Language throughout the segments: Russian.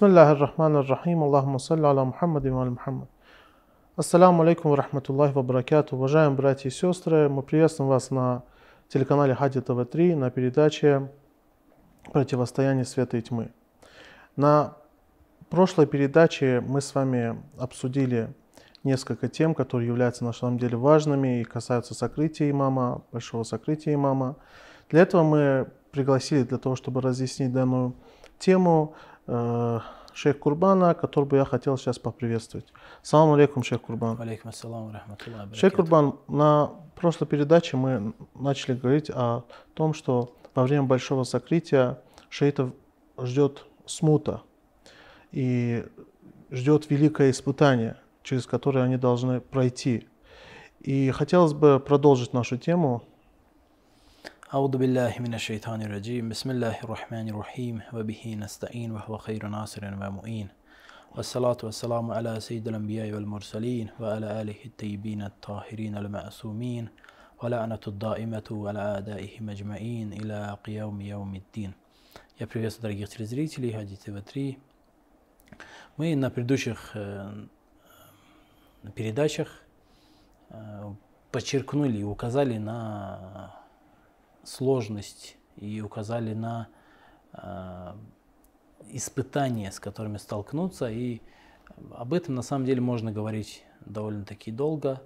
بسم الله الرحمن الرحيم اللهم صل على محمد وعلى محمد Ассаламу алейкум рахматуллахи ва баракату. Уважаемые братья и сестры, мы приветствуем вас на телеканале Хади ТВ-3 на передаче «Противостояние света и тьмы». На прошлой передаче мы с вами обсудили несколько тем, которые являются на самом деле важными и касаются сокрытия имама, большого сокрытия имама. Для этого мы пригласили для того, чтобы разъяснить данную тему, э, шейх Курбана, которого я хотел сейчас поприветствовать. Салам алейкум, шейх Курбан. Алейкум ассалам рахматуллах. Шейх Курбан, на прошлой передаче мы начали говорить о том, что во время большого сокрытия шейтов ждет смута и ждет великое испытание, через которое они должны пройти. И хотелось бы продолжить нашу тему أعوذ بالله من الشيطان الرجيم بسم الله الرحمن الرحيم وبه نستعين وهو خير ناصر ومؤين والصلاة والسلام على سيد الأنبياء والمرسلين وعلى آله الطيبين الطاهرين المعصومين ولعنة الدائمة على أعدائهم أجمعين إلى قيام يوم الدين Я приветствую дорогих телезрителей Хади ТВ-3. Мы на предыдущих э, передачах э, подчеркнули и указали на сложность и указали на э, испытания, с которыми столкнуться. И об этом на самом деле можно говорить довольно-таки долго.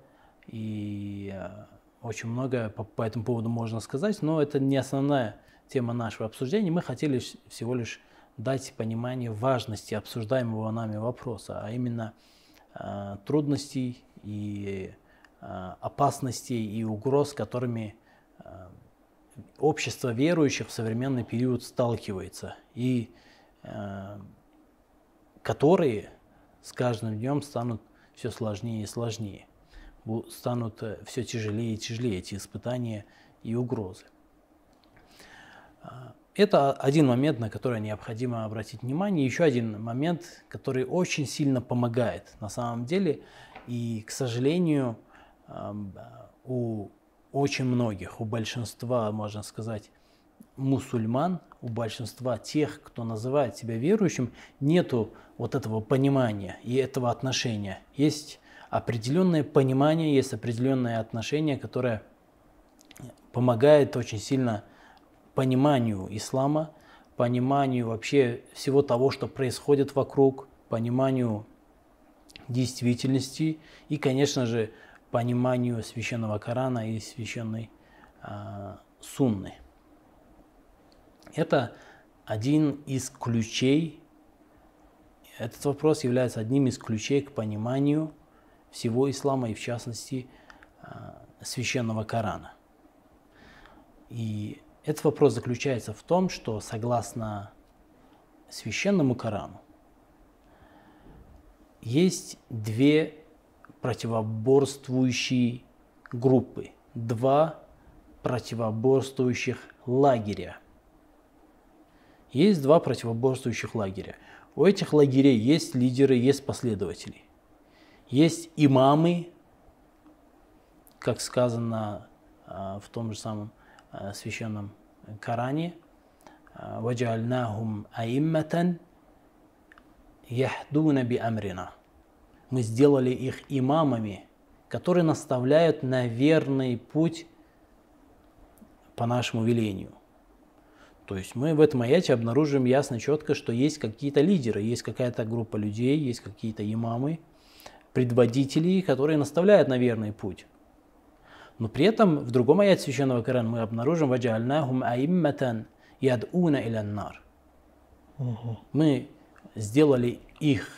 И э, очень многое по, по этому поводу можно сказать, но это не основная тема нашего обсуждения. Мы хотели всего лишь дать понимание важности обсуждаемого нами вопроса, а именно э, трудностей и э, опасностей и угроз, которыми э, общество верующих в современный период сталкивается и э, которые с каждым днем станут все сложнее и сложнее, станут э, все тяжелее и тяжелее эти испытания и угрозы. А, это один момент, на который необходимо обратить внимание. Еще один момент, который очень сильно помогает на самом деле. И, к сожалению, у очень многих, у большинства, можно сказать, мусульман, у большинства тех, кто называет себя верующим, нету вот этого понимания и этого отношения. Есть определенное понимание, есть определенное отношение, которое помогает очень сильно пониманию ислама, пониманию вообще всего того, что происходит вокруг, пониманию действительности и, конечно же, пониманию священного Корана и священной э, Сунны. Это один из ключей, этот вопрос является одним из ключей к пониманию всего ислама и в частности э, священного Корана. И этот вопрос заключается в том, что согласно священному Корану есть две противоборствующие группы, два противоборствующих лагеря. Есть два противоборствующих лагеря. У этих лагерей есть лидеры, есть последователи. Есть имамы, как сказано а, в том же самом а, священном Коране, «Ваджальнахум аимматан яхдуна би амрина» мы сделали их имамами, которые наставляют на верный путь по нашему велению. То есть мы в этом аяте обнаружим ясно, четко, что есть какие-то лидеры, есть какая-то группа людей, есть какие-то имамы, предводители, которые наставляют на верный путь. Но при этом в другом аяте Священного Корана мы обнаружим «Ваджаальнахум аимматан ядуна иляннар». Мы сделали их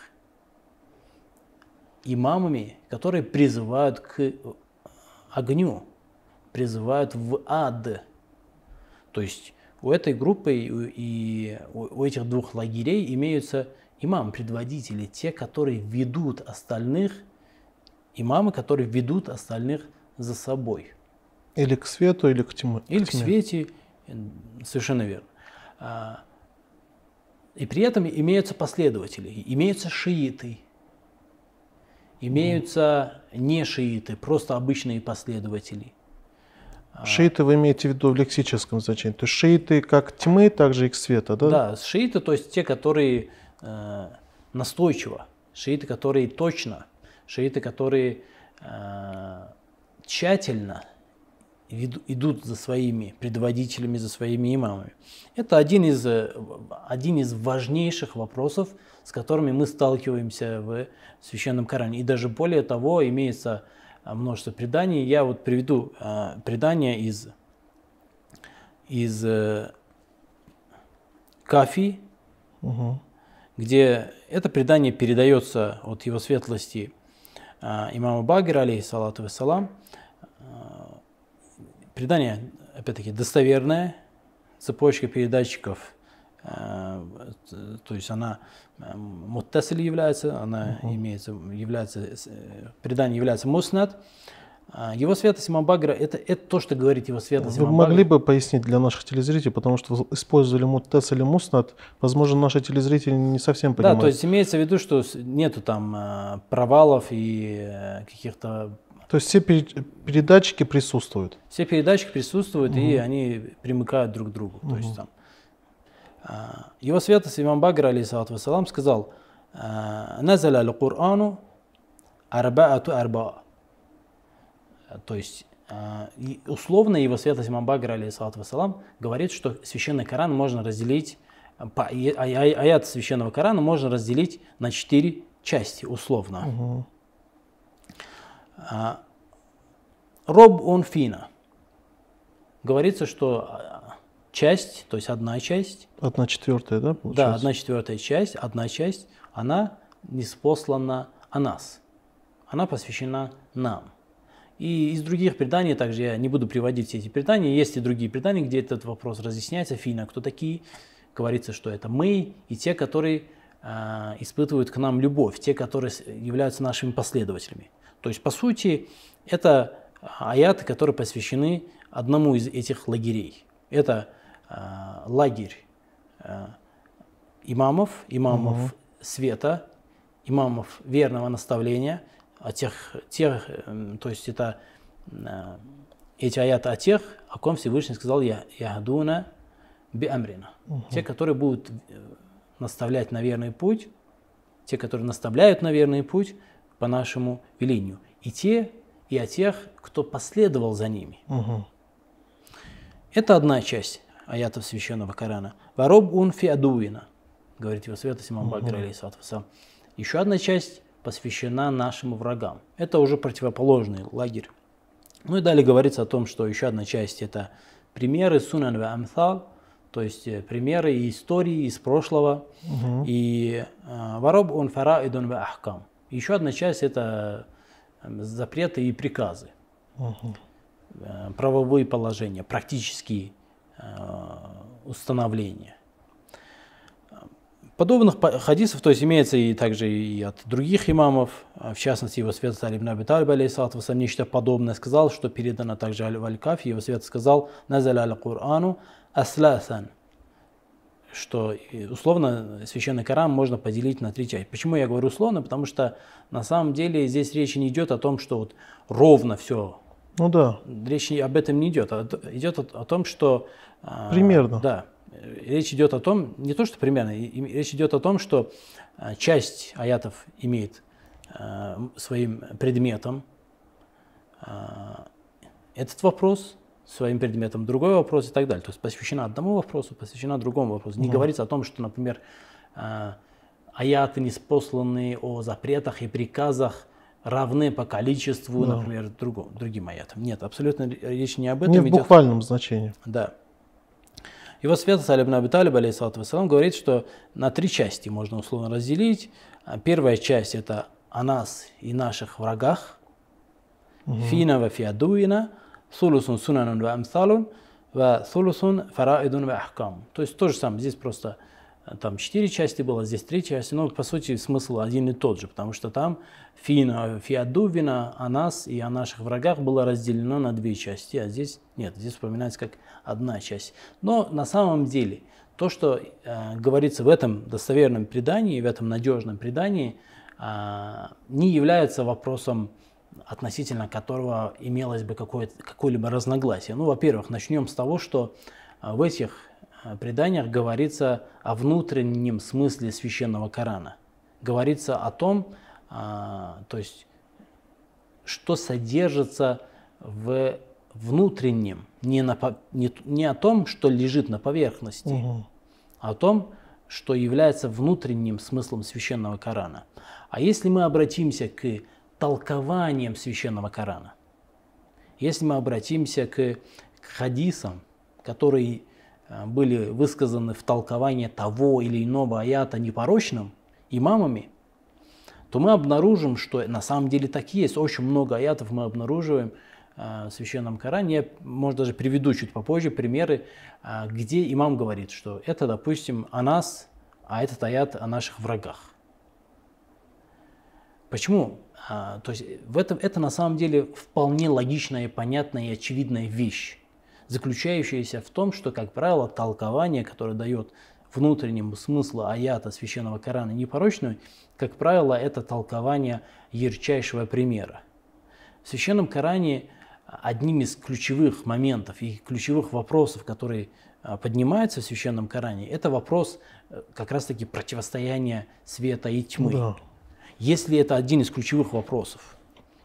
имамами, которые призывают к огню, призывают в ад. То есть у этой группы и у этих двух лагерей имеются имам, предводители, те, которые ведут остальных, имамы, которые ведут остальных за собой. Или к свету, или к тьме. Или к, к свете, совершенно верно. А, и при этом имеются последователи, имеются шииты, Имеются не шииты, просто обычные последователи. А, шииты вы имеете в виду в лексическом значении? То есть шииты как тьмы, так же и к света, да? Да, шииты, то есть те, которые э, настойчиво, шииты, которые точно, шииты, которые э, тщательно идут за своими предводителями, за своими имамами. Это один из, э, один из важнейших вопросов, с которыми мы сталкиваемся в Священном Коране. И даже более того, имеется а, множество преданий. Я вот приведу э, предание из, из э, Кафи, угу. где это предание передается от его светлости э, имама Багира, алейхиссалату вассалам, Предание, опять-таки, достоверное, цепочка передатчиков, э, то есть она э, муттасиль является, она угу. имеется, является, э, предание является муснат. А его святость имам Багра, это, это то, что говорит его святость Вы имам могли бы пояснить для наших телезрителей, потому что использовали муттас или муснат, возможно, наши телезрители не совсем понимают. Да, то есть имеется в виду, что нету там провалов и каких-то то есть все передатчики присутствуют? Все передатчики присутствуют, угу. и они примыкают друг к другу. Угу. То есть, там, его святость имам Багр, алейхиссалату вассалам, сказал, «А, «Назаля аль-Курану арбаату арба». То есть, а, условно его святость имам Багр, алейхиссалату вассалам, говорит, что священный Коран можно разделить, по, аят священного Корана можно разделить на четыре части, условно. А, Роб он фина. Говорится, что а, часть, то есть одна часть. Одна четвертая, да, получается? Да, одна четвертая часть, одна часть, она неспослана о нас. Она посвящена нам. И из других преданий, также я не буду приводить все эти предания, есть и другие предания, где этот вопрос разъясняется. Фина, кто такие? Говорится, что это мы и те, которые э, испытывают к нам любовь, те, которые являются нашими последователями. То есть, по сути, это аяты, которые посвящены одному из этих лагерей. Это лагерь э, имамов, имамов угу. света, имамов верного наставления, о тех, тех э, то есть это э, эти аяты о тех, о ком Всевышний сказал я яхдуна би амрина. Угу. Те, которые будут э, наставлять на верный путь, те, которые наставляют на верный путь, по нашему велению. И те, и о тех, кто последовал за ними. Угу. Это одна часть аятов священного Корана. Вароб ун фиадуина, говорит его святость имам угу. Еще одна часть посвящена нашим врагам. Это уже противоположный лагерь. Ну и далее говорится о том, что еще одна часть это примеры сунан ва амthal, то есть э, примеры и истории из прошлого. Угу. И э, вароб ун фараидун ва ахкам. Еще одна часть это эм, запреты и приказы, угу. правовые положения, практические э, установления. Подобных хадисов, то есть имеется и также и от других имамов, в частности его свет Салиб Наби Талиб, алейхиссалату нечто подобное сказал, что передано также Аль-Валькафи, его свет сказал, «Назаля аль-Курану асласан», что условно священный Коран можно поделить на три части. Почему я говорю условно? Потому что на самом деле здесь речь не идет о том, что вот ровно все. Ну да. Речь об этом не идет. А идет о, о том, что... А, примерно. Да. Речь идет о том, не то, что примерно, речь идет о том, что а, часть аятов имеет своим предметом этот вопрос, своим предметом другой вопрос и так далее. То есть посвящена одному вопросу, посвящена другому вопросу. Не mm. говорится о том, что, например, аяты, неспосланные о запретах и приказах, равны по количеству, да. например, другому, другим аятам. Нет, абсолютно речь не об этом. Не в буквальном значении. Да. Его святость Алибн Аби Талиб, вассалам, говорит, что на три части можно условно разделить. Первая часть – это о нас и наших врагах. Угу. Фина ва фиадуина – сулусун сунанун ва амсалун, ва сулусун фараидун ва ахкам. То есть то же самое, здесь просто там четыре части было, здесь три части, но по сути смысл один и тот же, потому что там фина, фиадувина о нас и о наших врагах было разделено на две части, а здесь нет, здесь вспоминается как одна часть. Но на самом деле то, что э, говорится в этом достоверном предании, в этом надежном предании, э, не является вопросом относительно которого имелось бы какое-либо разногласие. Ну, во-первых, начнем с того, что а, в этих э, преданиях говорится о внутреннем смысле священного Корана. Говорится о том, а, то есть, что содержится в внутреннем, не, на, не, не о том, что лежит на поверхности, угу. а о том, что является внутренним смыслом священного Корана. А если мы обратимся к толкованиям священного Корана, если мы обратимся к, к хадисам, которые э, были высказаны в толковании того или иного аята непорочным имамами, то мы обнаружим, что на самом деле так есть. Очень много аятов мы обнаруживаем э, в Священном Коране. Я, может, даже приведу чуть попозже примеры, э, где имам говорит, что это, допустим, о нас, а этот аят о наших врагах. Почему? А, то есть в этом, это на самом деле вполне логичная, понятная и очевидная вещь, заключающаяся в том, что, как правило, толкование, которое дает внутреннему смыслу аята священного Корана непорочную, как правило, это толкование ярчайшего примера. В священном Коране одним из ключевых моментов и ключевых вопросов, которые а, поднимаются в священном Коране, это вопрос э, как раз-таки противостояния света и тьмы. Да если это один из ключевых вопросов.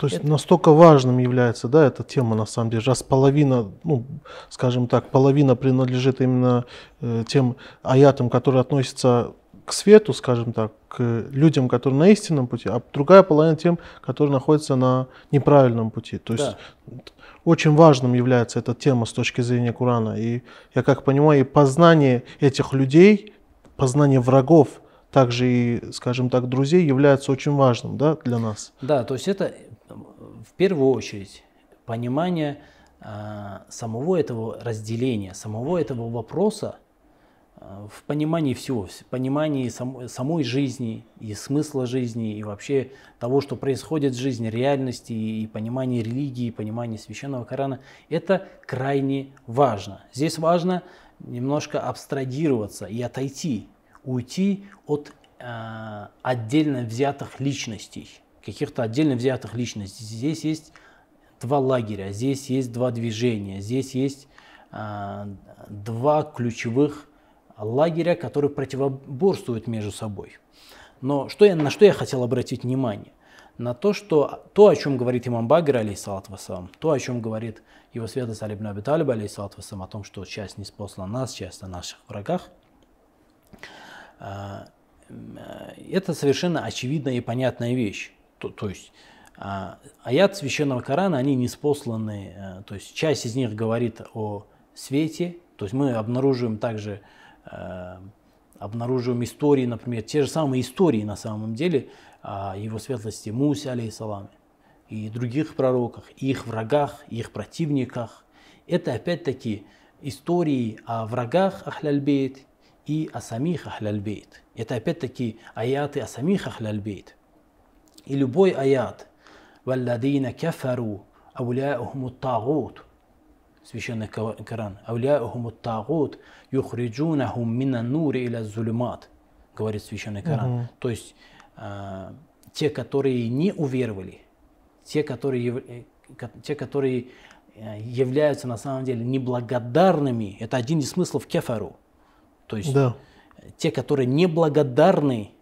То есть это... настолько важным является, да, эта тема на самом деле, раз половина, ну, скажем так, половина принадлежит именно э, тем аятам, которые относятся к свету, скажем так, к людям, которые на истинном пути, а другая половина тем, которые находятся на неправильном пути. То есть да. очень важным является эта тема с точки зрения Курана. И я как понимаю, и познание этих людей, познание врагов также и, скажем так, друзей является очень важным да, для нас. Да, то есть это в первую очередь понимание э, самого этого разделения, самого этого вопроса э, в понимании всего, в понимании сам, самой жизни и смысла жизни, и вообще того, что происходит в жизни, реальности, и понимание религии, и понимание священного Корана, это крайне важно. Здесь важно немножко абстрагироваться и отойти уйти от э, отдельно взятых личностей, каких-то отдельно взятых личностей. Здесь есть два лагеря, здесь есть два движения, здесь есть э, два ключевых лагеря, которые противоборствуют между собой. Но что я, на что я хотел обратить внимание? На то, что то, о чем говорит имам Багр, алейсалат вассалам, то, о чем говорит его святость Алибн Аби Талиб, алейсалат вассалам, о том, что часть не спосла нас, часть о наших врагах – а, это совершенно очевидная и понятная вещь. То, то есть а, аят священного Корана, они не спосланы, а, то есть часть из них говорит о свете, то есть мы обнаруживаем также обнаруживаем истории, например, те же самые истории на самом деле о его светлости Мусе, алейхиссаламе, и других пророках, и их врагах, и их противниках. Это опять-таки истории о врагах Ахляльбейт и о самих Ахляльбейт. Это опять-таки аяты о самих Ахляльбейт. И любой аят «Валладина кафару ауляухуму тагут» Священный Коран «Ауляухуму тагут юхриджунахум мина нури иля зулюмат» говорит Священный Коран. Угу. То есть э, те, которые не уверовали, те, которые, э, те, которые э, являются на самом деле неблагодарными, это один из смыслов кефару, то есть да. те, которые неблагодарны,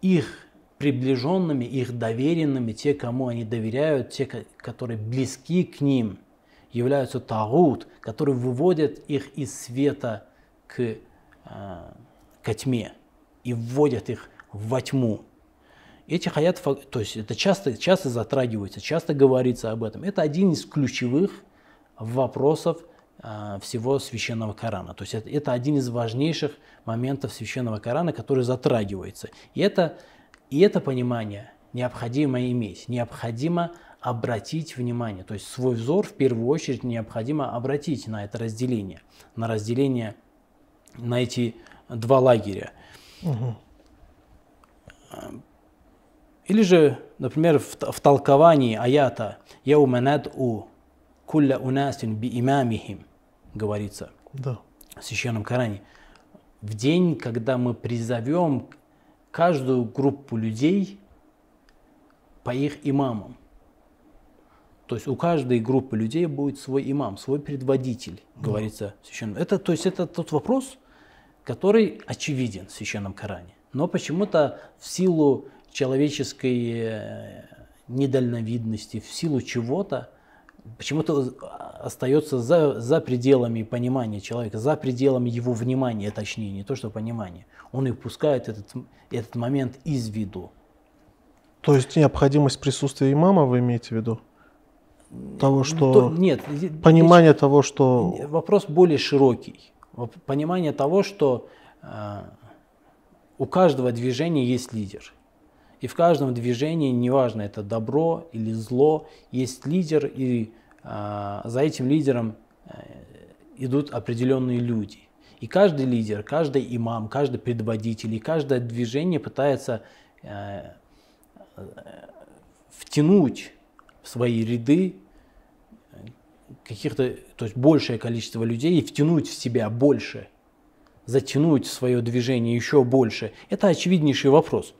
их приближенными, их доверенными, те, кому они доверяют, те, которые близки к ним, являются тагут, которые выводят их из света к, э, к тьме и вводят их во тьму. Эти хаят, то есть это часто, часто затрагивается, часто говорится об этом. Это один из ключевых вопросов а, всего священного Корана. То есть это, это один из важнейших моментов священного Корана, который затрагивается. И это, и это понимание необходимо иметь, необходимо обратить внимание. То есть свой взор в первую очередь необходимо обратить на это разделение, на разделение на эти два лагеря. Угу. Или же, например, в, в толковании аята «Яуманад у кулля унасин би имамихим» говорится да. в Священном Коране. В день, когда мы призовем каждую группу людей по их имамам. То есть у каждой группы людей будет свой имам, свой предводитель, говорится в священном. Это, то есть это тот вопрос, который очевиден в священном Коране. Но почему-то в силу человеческой э, недальновидности, в силу чего-то, почему-то остается за, за пределами понимания человека, за пределами его внимания, точнее, не то что понимания. Он и упускает этот, этот момент из виду. То есть необходимость присутствия имама вы имеете в виду? Того, что... То, нет. Понимание здесь, того, что... Вопрос более широкий. Понимание того, что э, у каждого движения есть лидер. И в каждом движении, неважно это добро или зло, есть лидер, и э, за этим лидером э, идут определенные люди. И каждый лидер, каждый имам, каждый предводитель и каждое движение пытается э, втянуть в свои ряды каких-то, то есть большее количество людей и втянуть в себя больше, затянуть свое движение еще больше. Это очевиднейший вопрос.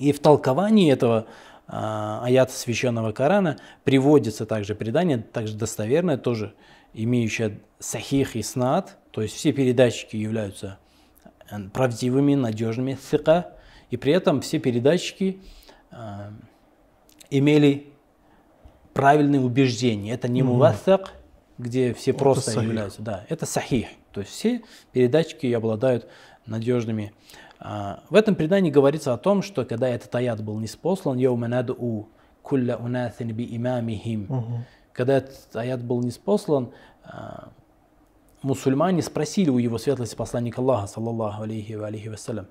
И в толковании этого э, аята священного Корана приводится также предание, также достоверное, тоже имеющее сахих и снат, то есть все передатчики являются э, правдивыми, надежными, сика, и при этом все передатчики э, имели правильные убеждения. Это не мувассак, где все это просто сахих. являются. Да, это сахих. То есть все передатчики обладают надежными а, в этом предании говорится о том, что когда этот аят был неспослан, у кулля унасин би имамихим, когда этот аят был неспослан, а, мусульмане спросили у его светлости посланника Аллаха, саллаллаху алейхи ва алейхи вассалям,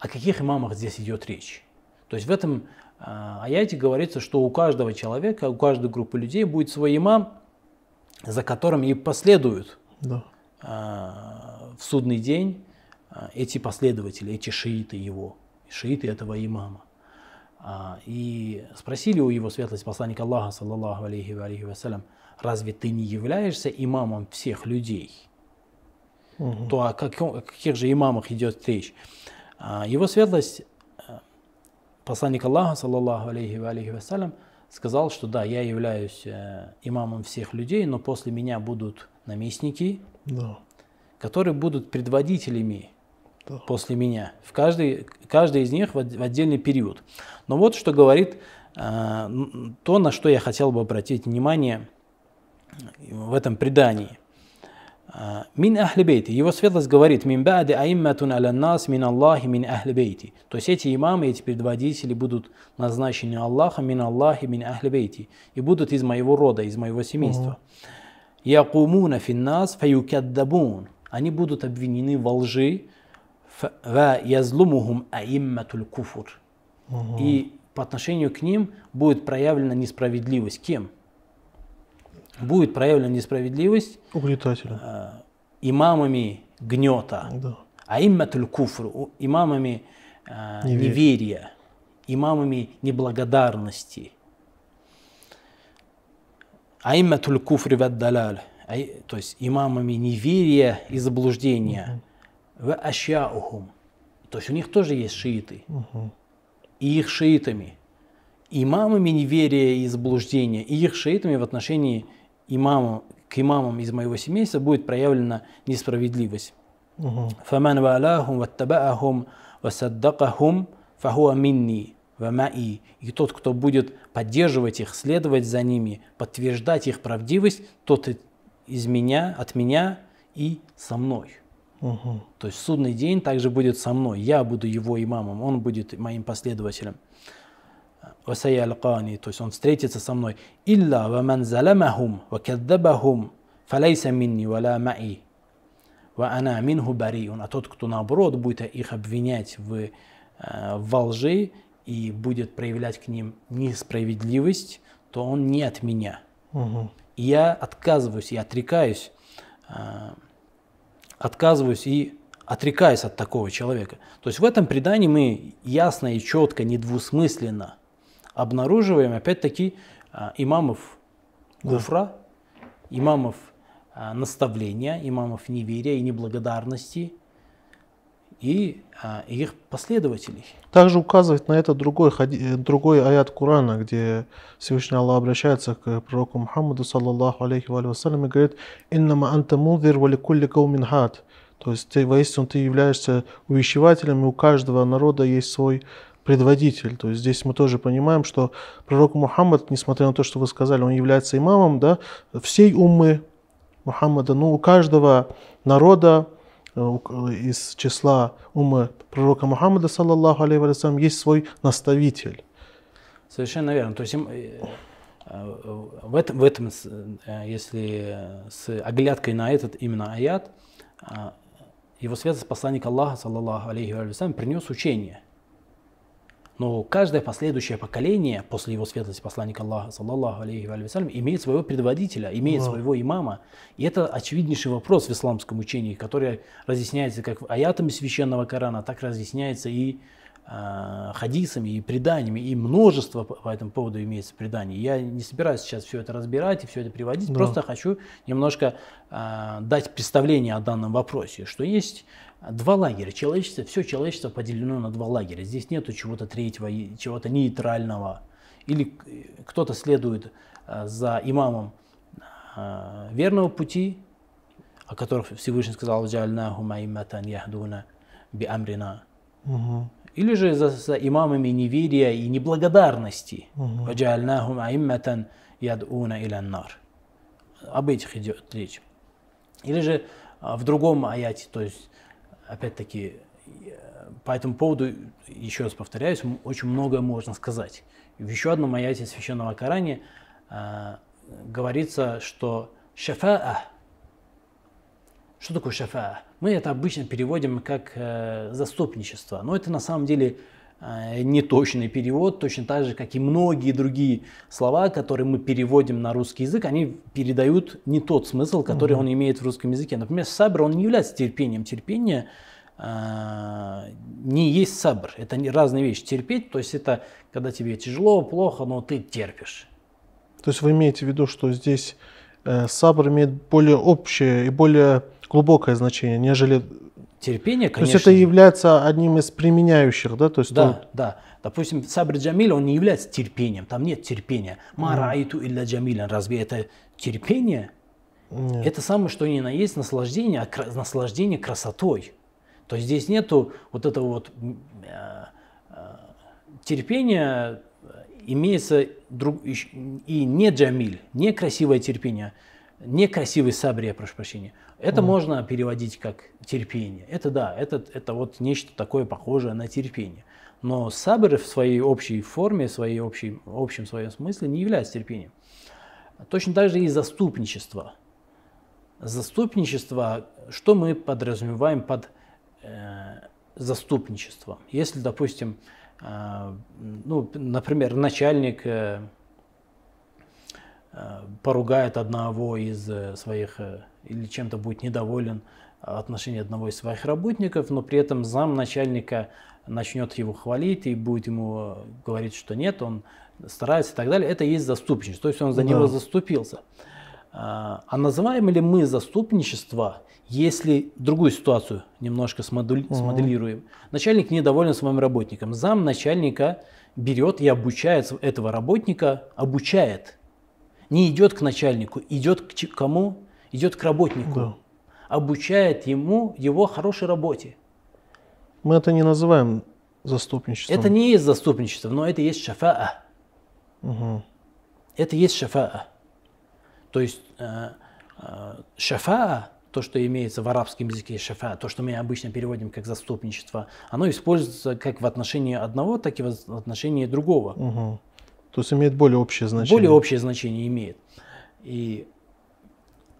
о каких имамах здесь идет речь. То есть в этом а, аяте говорится, что у каждого человека, у каждой группы людей будет свой имам, за которым и последуют да. в судный день а, эти последователи, эти шииты его, шииты этого имама. А, и спросили у его светлости посланника Аллаха, саллаллаху алейхи ва алейхи вассалям, разве ты не являешься имамом всех людей? Угу. То о, как, о каких же имамах идет речь? А, его светлость, посланник Аллаха, саллаллаху алейхи ва алейхи вассалям, сказал, что да, я являюсь э, имамом всех людей, но после меня будут наместники, да. которые будут предводителями после меня. В каждый, каждый из них в, в отдельный период. Но вот что говорит э, то, на что я хотел бы обратить внимание в этом предании. А, мин ахли Его светлость говорит, мин ба'ди аимматун аля нас мин Аллахи мин ахли То есть эти имамы, эти предводители будут назначены Аллахом мин Аллахи мин ахли И будут из моего рода, из моего семейства. Якумуна фин нас фаюкаддабун. Они будут обвинены во лжи, язлумухум аимматуль куфур. И по отношению к ним будет проявлена несправедливость. Кем? Будет проявлена несправедливость Угнетателя. Э, имамами гнета. Да. Аимматуль куфр, имамами э, неверия. неверия, имамами неблагодарности. Аимматуль куфр ваддаляль, то есть имамами неверия и заблуждения Угу в ашяухум. То есть у них тоже есть шииты. Угу. И их шиитами, имамами неверия и заблуждения, и их шиитами в отношении имама, к имамам из моего семейства будет проявлена несправедливость. فمن والاهم واتبعهم وصدقهم فهو مني ومعي. И тот, кто будет поддерживать их, следовать за ними, подтверждать их правдивость, тот из меня, от меня и со мной. Угу. То есть судный день также будет со мной. Я буду его имамом, он будет моим последователем. Аль-Кани, то есть он встретится со мной. Заламахум ва каддабахум фалайса минни вала ма'i ва ана минху бариун. А тот, кто наоборот будет их обвинять в, э, во лжи и будет проявлять к ним несправедливость, то он не от меня. Угу. Я отказываюсь, я отрекаюсь э, отказываюсь и отрекаюсь от такого человека. То есть в этом предании мы ясно и четко, недвусмысленно обнаруживаем опять-таки а, имамов куфра, имамов а, наставления, имамов неверия и неблагодарности, и а, их последователей. Также указывает на это другой, э, другой аят Корана, где Всевышний Аллах обращается к пророку Мухаммаду, саллаллаху алейхи ва вассалям, и говорит, «Иннама анта мунзир вали кулли каумин хад». То есть ты, воистину ты являешься увещевателем, и у каждого народа есть свой предводитель. То есть здесь мы тоже понимаем, что пророк Мухаммад, несмотря на то, что вы сказали, он является имамом да, всей уммы Мухаммада, но у каждого народа из числа уммы пророка Мухаммада, саллаллаху алейхи вассалям, есть свой наставитель. Совершенно верно. То есть э, э, в этом, в этом с- э, если э, с оглядкой на этот именно аят, а, его светлость посланник Аллаха, саллаллаху алейхи вассалям, принес учение. Но каждое последующее поколение после его светлости посланника Аллаха, саллаллаху алейхи вассалям, имеет своего предводителя, имеет Да. своего имама. И это очевиднейший вопрос в исламском учении, который разъясняется как аятами священного Корана, так разъясняется и а, хадисами, и преданиями, и множество по, по этому поводу имеется преданий. Я не собираюсь сейчас все это разбирать и все это приводить, Да. просто хочу немножко а, дать представление о данном вопросе, что есть два лагеря. Человечество, все человечество поделено на два лагеря. Здесь нету чего-то третьего, чего-то нейтрального. Или к- кто-то следует а, за имамом а, верного пути, о которых Всевышний сказал, «Джаальнахум аимматан яхдуна би амрина». Или же за, за имамами неверия и неблагодарности. Мгм. «Ваджаальнахум аимматан ядуна илян нар». Об этих идет речь. Или же в другом аяте, то есть, опять-таки, э, по этому поводу, еще раз повторяюсь, очень многое можно сказать. В еще одном аяте Священного Коране а, говорится, что шафаа, что такое шафаа? Мы это обычно переводим как э, заступничество, но это на самом деле э, неточный перевод, точно так же, как и многие другие слова, которые мы переводим на русский язык, они передают не тот смысл, который он имеет в русском языке. Например, сабр, он не является терпением. Терпение э, не есть сабр, это не разные вещи. Терпеть, то есть это когда тебе тяжело, плохо, но ты терпишь. То есть вы имеете в виду, что здесь э, сабр имеет более общее и более глубокое значение, нежели... Терпение, То конечно. есть это является одним из применяющих, да? То есть Да, то- да. Допустим, сабр джамиль, он не является терпением, там нет терпения. Ма раайту илля джамилян. Разве это терпение? Нет. Это самое, что ни на есть наслаждение, а наслаждение красотой. То есть здесь нету вот этого вот э, э, терпения э, имеется друг, и не джамиль, не красивое терпение, не красивый сабр, я прошу прощения. Это можно переводить как терпение. Это да, это, это вот нечто такое похожее на терпение. Но сабр в своей общей форме, в своей общей, общем своем смысле не является терпением. Точно так же и заступничество. Заступничество, что мы подразумеваем под э, заступничеством? Если, допустим, э, ну, например, начальник э, э, поругает одного из своих э, или чем-то будет недоволен отношении одного из своих работников, но при этом зам начальника начнет его хвалить и будет ему э, говорить, что нет, он старается и так далее, это и есть заступничество, то есть он за Да. него заступился. А а называем ли мы заступничество, если другую ситуацию немножко смодель- смоделируем? Начальник недоволен своим работником. Зам начальника берет и обучает этого работника, обучает. Не идет к начальнику, идет к кому? Идет к работнику. Да. Обучает ему его хорошей работе. Мы это не называем заступничеством. Это не есть заступничество, но это есть шафаа. Мгм. Это есть шафаа. То есть э, э, шафаа, то, что имеется в арабском языке шафаа, то, что мы обычно переводим как заступничество, оно используется как в отношении одного, так и в отношении другого. Мгм. То есть имеет более общее значение. Более общее значение имеет. И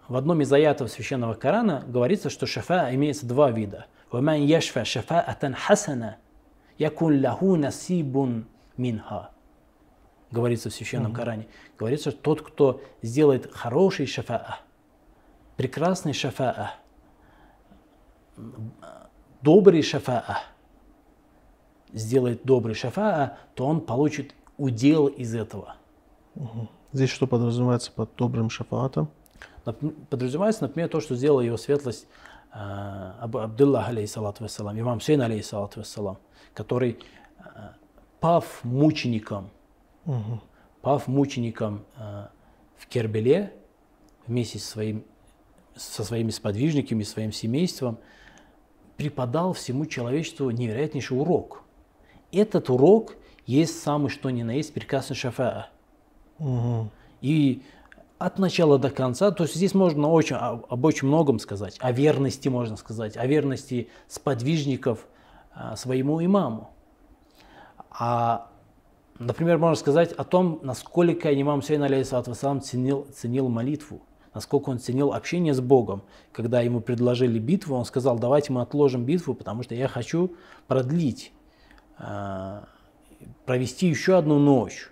в одном из аятов Священного Корана говорится, что шафа имеется два вида. «Ваман яшфа шафа атан хасана, якун лаху насибун минха» говорится в Священном mm-hmm. Коране. Говорится, что тот, кто сделает хороший шафа'а, прекрасный шафа'а, добрый шафа'а, сделает добрый шафа'а, то он получит удел из этого. Здесь что подразумевается под добрым шафаатом? Подразумевается, например, то, что сделала его светлость э, Абу Абдуллах, алейхиссалату вассалам, имам Сейн, алейхиссалату вассалам, который, э, пав мучеником, Мгм. пав мучеником э, в Кербеле вместе со, своим, со своими сподвижниками, своим семейством, преподал всему человечеству невероятнейший урок. Этот урок есть самый что ни на есть прекрасный шафаа. Мгм. И от начала до конца, то есть здесь можно очень, о- об очень многом сказать, о верности можно сказать, о верности сподвижников а, своему имаму. А, например, можно сказать о том, насколько имам Сейн алейхиссалату вассалам ценил, ценил молитву, насколько он ценил общение с Богом. Когда ему предложили битву, он сказал, давайте мы отложим битву, потому что я хочу продлить, а, провести еще одну ночь.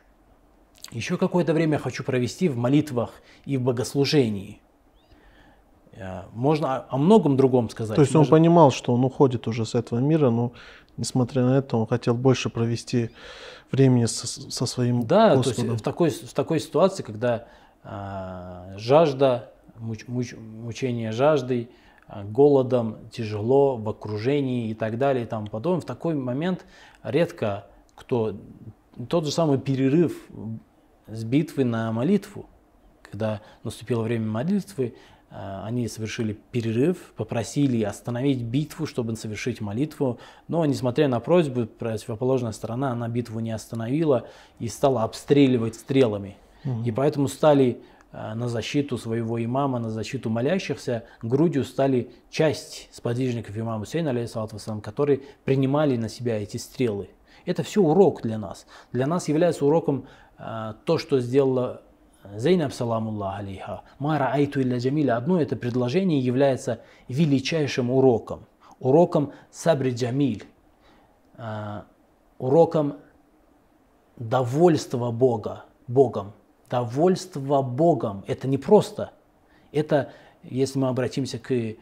Еще какое-то время хочу провести в молитвах и в богослужении. Э, Можно о- многом другом сказать. То есть он Можно- понимал, что он уходит уже с этого мира, но несмотря на это, он хотел больше провести времени со, со своим Да, то есть Господом. в такой, в такой ситуации, когда а, жажда, муч- муч- мучение жаждой, а, голодом, тяжело, в окружении и так далее и тому подобное, в такой момент редко кто... Тот же самый перерыв с битвы на молитву, когда наступило время молитвы, а, они совершили перерыв, попросили остановить битву, чтобы совершить молитву, но несмотря на просьбу, противоположная сторона, она битву не остановила и стала обстреливать стрелами. И поэтому стали а, на защиту своего имама, на защиту молящихся, грудью стали часть сподвижников имама Хусейна, алейхиссалату которые принимали на себя эти стрелы. Это все урок для нас. Для нас является уроком то, что сделала Зейнаб саламуллах алейха. Мара айту илля джамиля. Одно это предложение является величайшим уроком. Уроком сабри джамиль. а, Уроком довольства Бога, Богом. Довольство Богом. Это не просто. Это, если мы обратимся к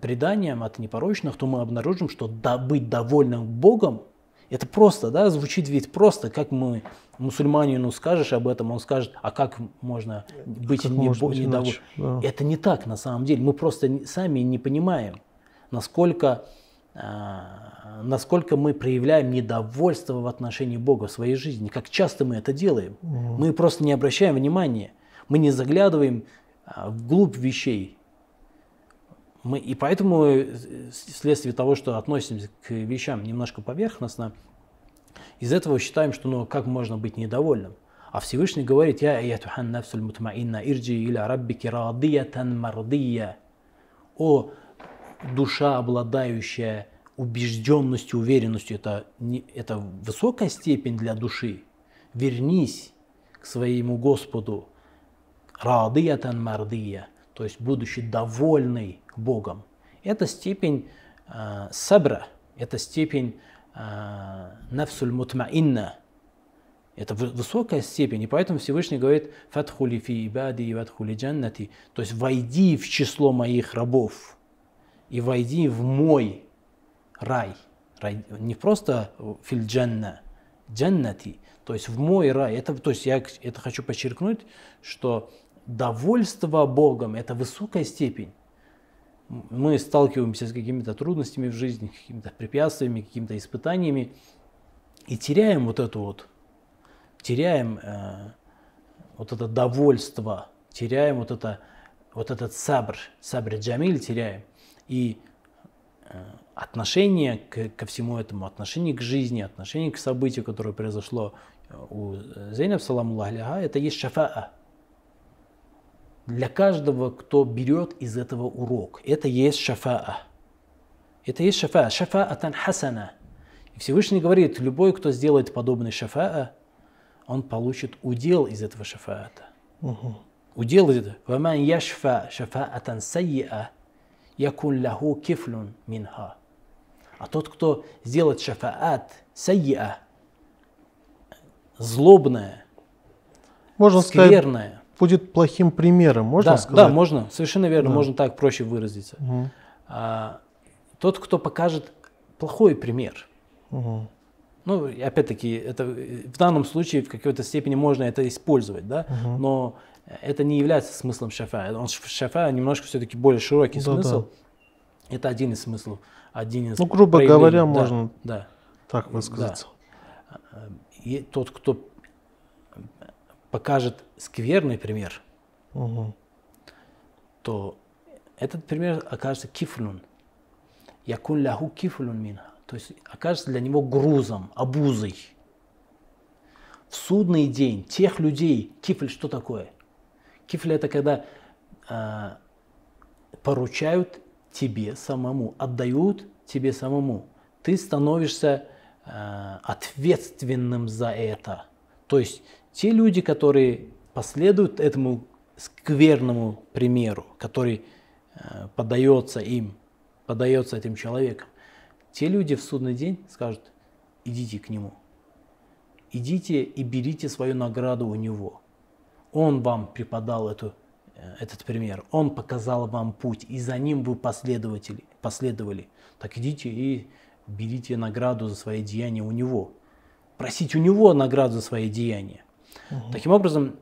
преданиям от непорочных, то мы обнаружим, что быть довольным Богом, это просто, да, звучит ведь просто, как мы мусульманину скажешь об этом, он скажет, а как можно быть, Как не, быть недовольным? да. Это не так на самом деле. Мы просто сами не понимаем, насколько, а, насколько мы проявляем недовольство в отношении Бога в своей жизни, как часто мы это делаем. Мы просто не обращаем внимания, мы не заглядываем а, вглубь вещей. Мы, и поэтому, э, вследствие того, что относимся к вещам немножко поверхностно, из этого считаем, что ну как можно быть недовольным. А Всевышний говорит, «Я аятухан нафсуль мутмаинна ирджи иля раббики радиятан мардия». О, душа, обладающая убежденностью, уверенностью, это, не, это высокая степень для души. Вернись к своему Господу, радиятан мардия, то есть будучи довольный Богом. Это степень э, сабра, это степень э, нафсуль мутмаинна, это вы- высокая степень, и поэтому Всевышний говорит «Фатхули фи ибади и ватхули джаннати», то есть «войди в число моих рабов и войди в мой рай». рай не просто филь джанна, джаннати, то есть в мой рай. Это, то есть я это хочу подчеркнуть, что довольство Богом – это высокая степень. Мы сталкиваемся с какими-то трудностями в жизни, какими-то препятствиями, какими-то испытаниями и теряем вот эту вот теряем э, вот это довольство, теряем вот, это, вот этот сабр, сабр джамиль теряем. И э, отношение к, ко всему этому, отношение к жизни, отношение к событию, которое произошло э, у Зейнаб, саламу это есть шафаа для каждого, кто берет из этого урок. Это есть шафа'а. Это есть шафа'а. Шафаа Шафа'атан хасана. И Всевышний говорит, любой, кто сделает подобный шафа'а, он получит удел из этого шафа'ата. Угу. Удел из этого. «Ваман яшфа шафа'атан сайя якун лаху кифлун минха». А тот, кто сделает шафаат, сайя, злобное, Можно скверное, сказать, будет плохим примером, можно да, сказать? да, можно, совершенно верно, Да. можно так проще выразиться. Мгм. А, тот, кто покажет плохой пример, Мгм. Ну, опять-таки, это э, в данном случае в какой-то степени можно это использовать, да, но это не является смыслом шафа. Он шафа немножко все-таки более широкий Да-да. смысл. Это один из смыслов, один из Ну, грубо говоря, Да, можно Да. так высказаться. И тот, кто покажет скверный пример, Мгм. то этот пример окажется кифлун. Якун ляху кифлун минха. То есть окажется для него грузом, обузой. В судный день тех людей, кифль что такое? Кифль это когда а, поручают тебе самому, отдают тебе самому. Ты становишься а, ответственным за это. То есть те люди, которые последуют этому скверному примеру, который э, подается им, подается этим человеком, те люди в судный день скажут, идите к нему, идите и берите свою награду у него. Он вам преподал эту, э, этот пример, он показал вам путь, и за ним вы последователи, последовали. Так идите и берите награду за свои деяния у него. Просите у него награду за свои деяния. Таким образом,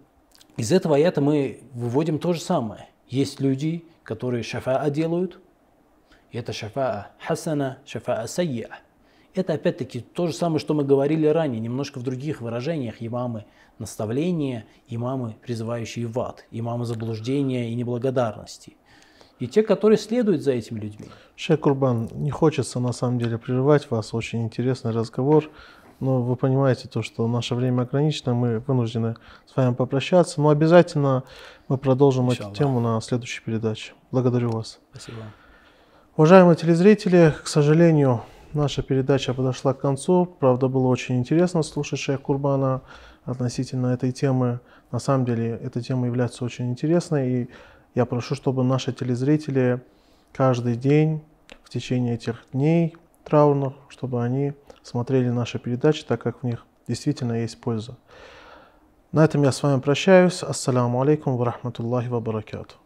из этого аята мы выводим то же самое. Есть люди, которые шафаа делают, и это шафаа хасана, шафаа сайя. Это опять-таки то же самое, что мы говорили ранее, немножко в других выражениях. Имамы наставления, имамы, призывающие в ад, имамы заблуждения и неблагодарности. И те, которые следуют за этими людьми. Шейх Курбан, не хочется на самом деле прерывать вас, очень интересный разговор, но вы понимаете то, что наше время ограничено, мы вынуждены с вами попрощаться, но обязательно мы продолжим эту Иншаллах. тему на следующей передаче. Благодарю вас. Спасибо. Уважаемые телезрители, к сожалению, наша передача подошла к концу. Правда, было очень интересно слушать шейх Курбана относительно этой темы. На самом деле, эта тема является очень интересной, и я прошу, чтобы наши телезрители каждый день в течение этих дней траурных, чтобы они смотрели наши передачи, так как в них действительно есть польза. На этом я с вами прощаюсь. Ассаламу алейкум ва рахматуллахи ва баракату.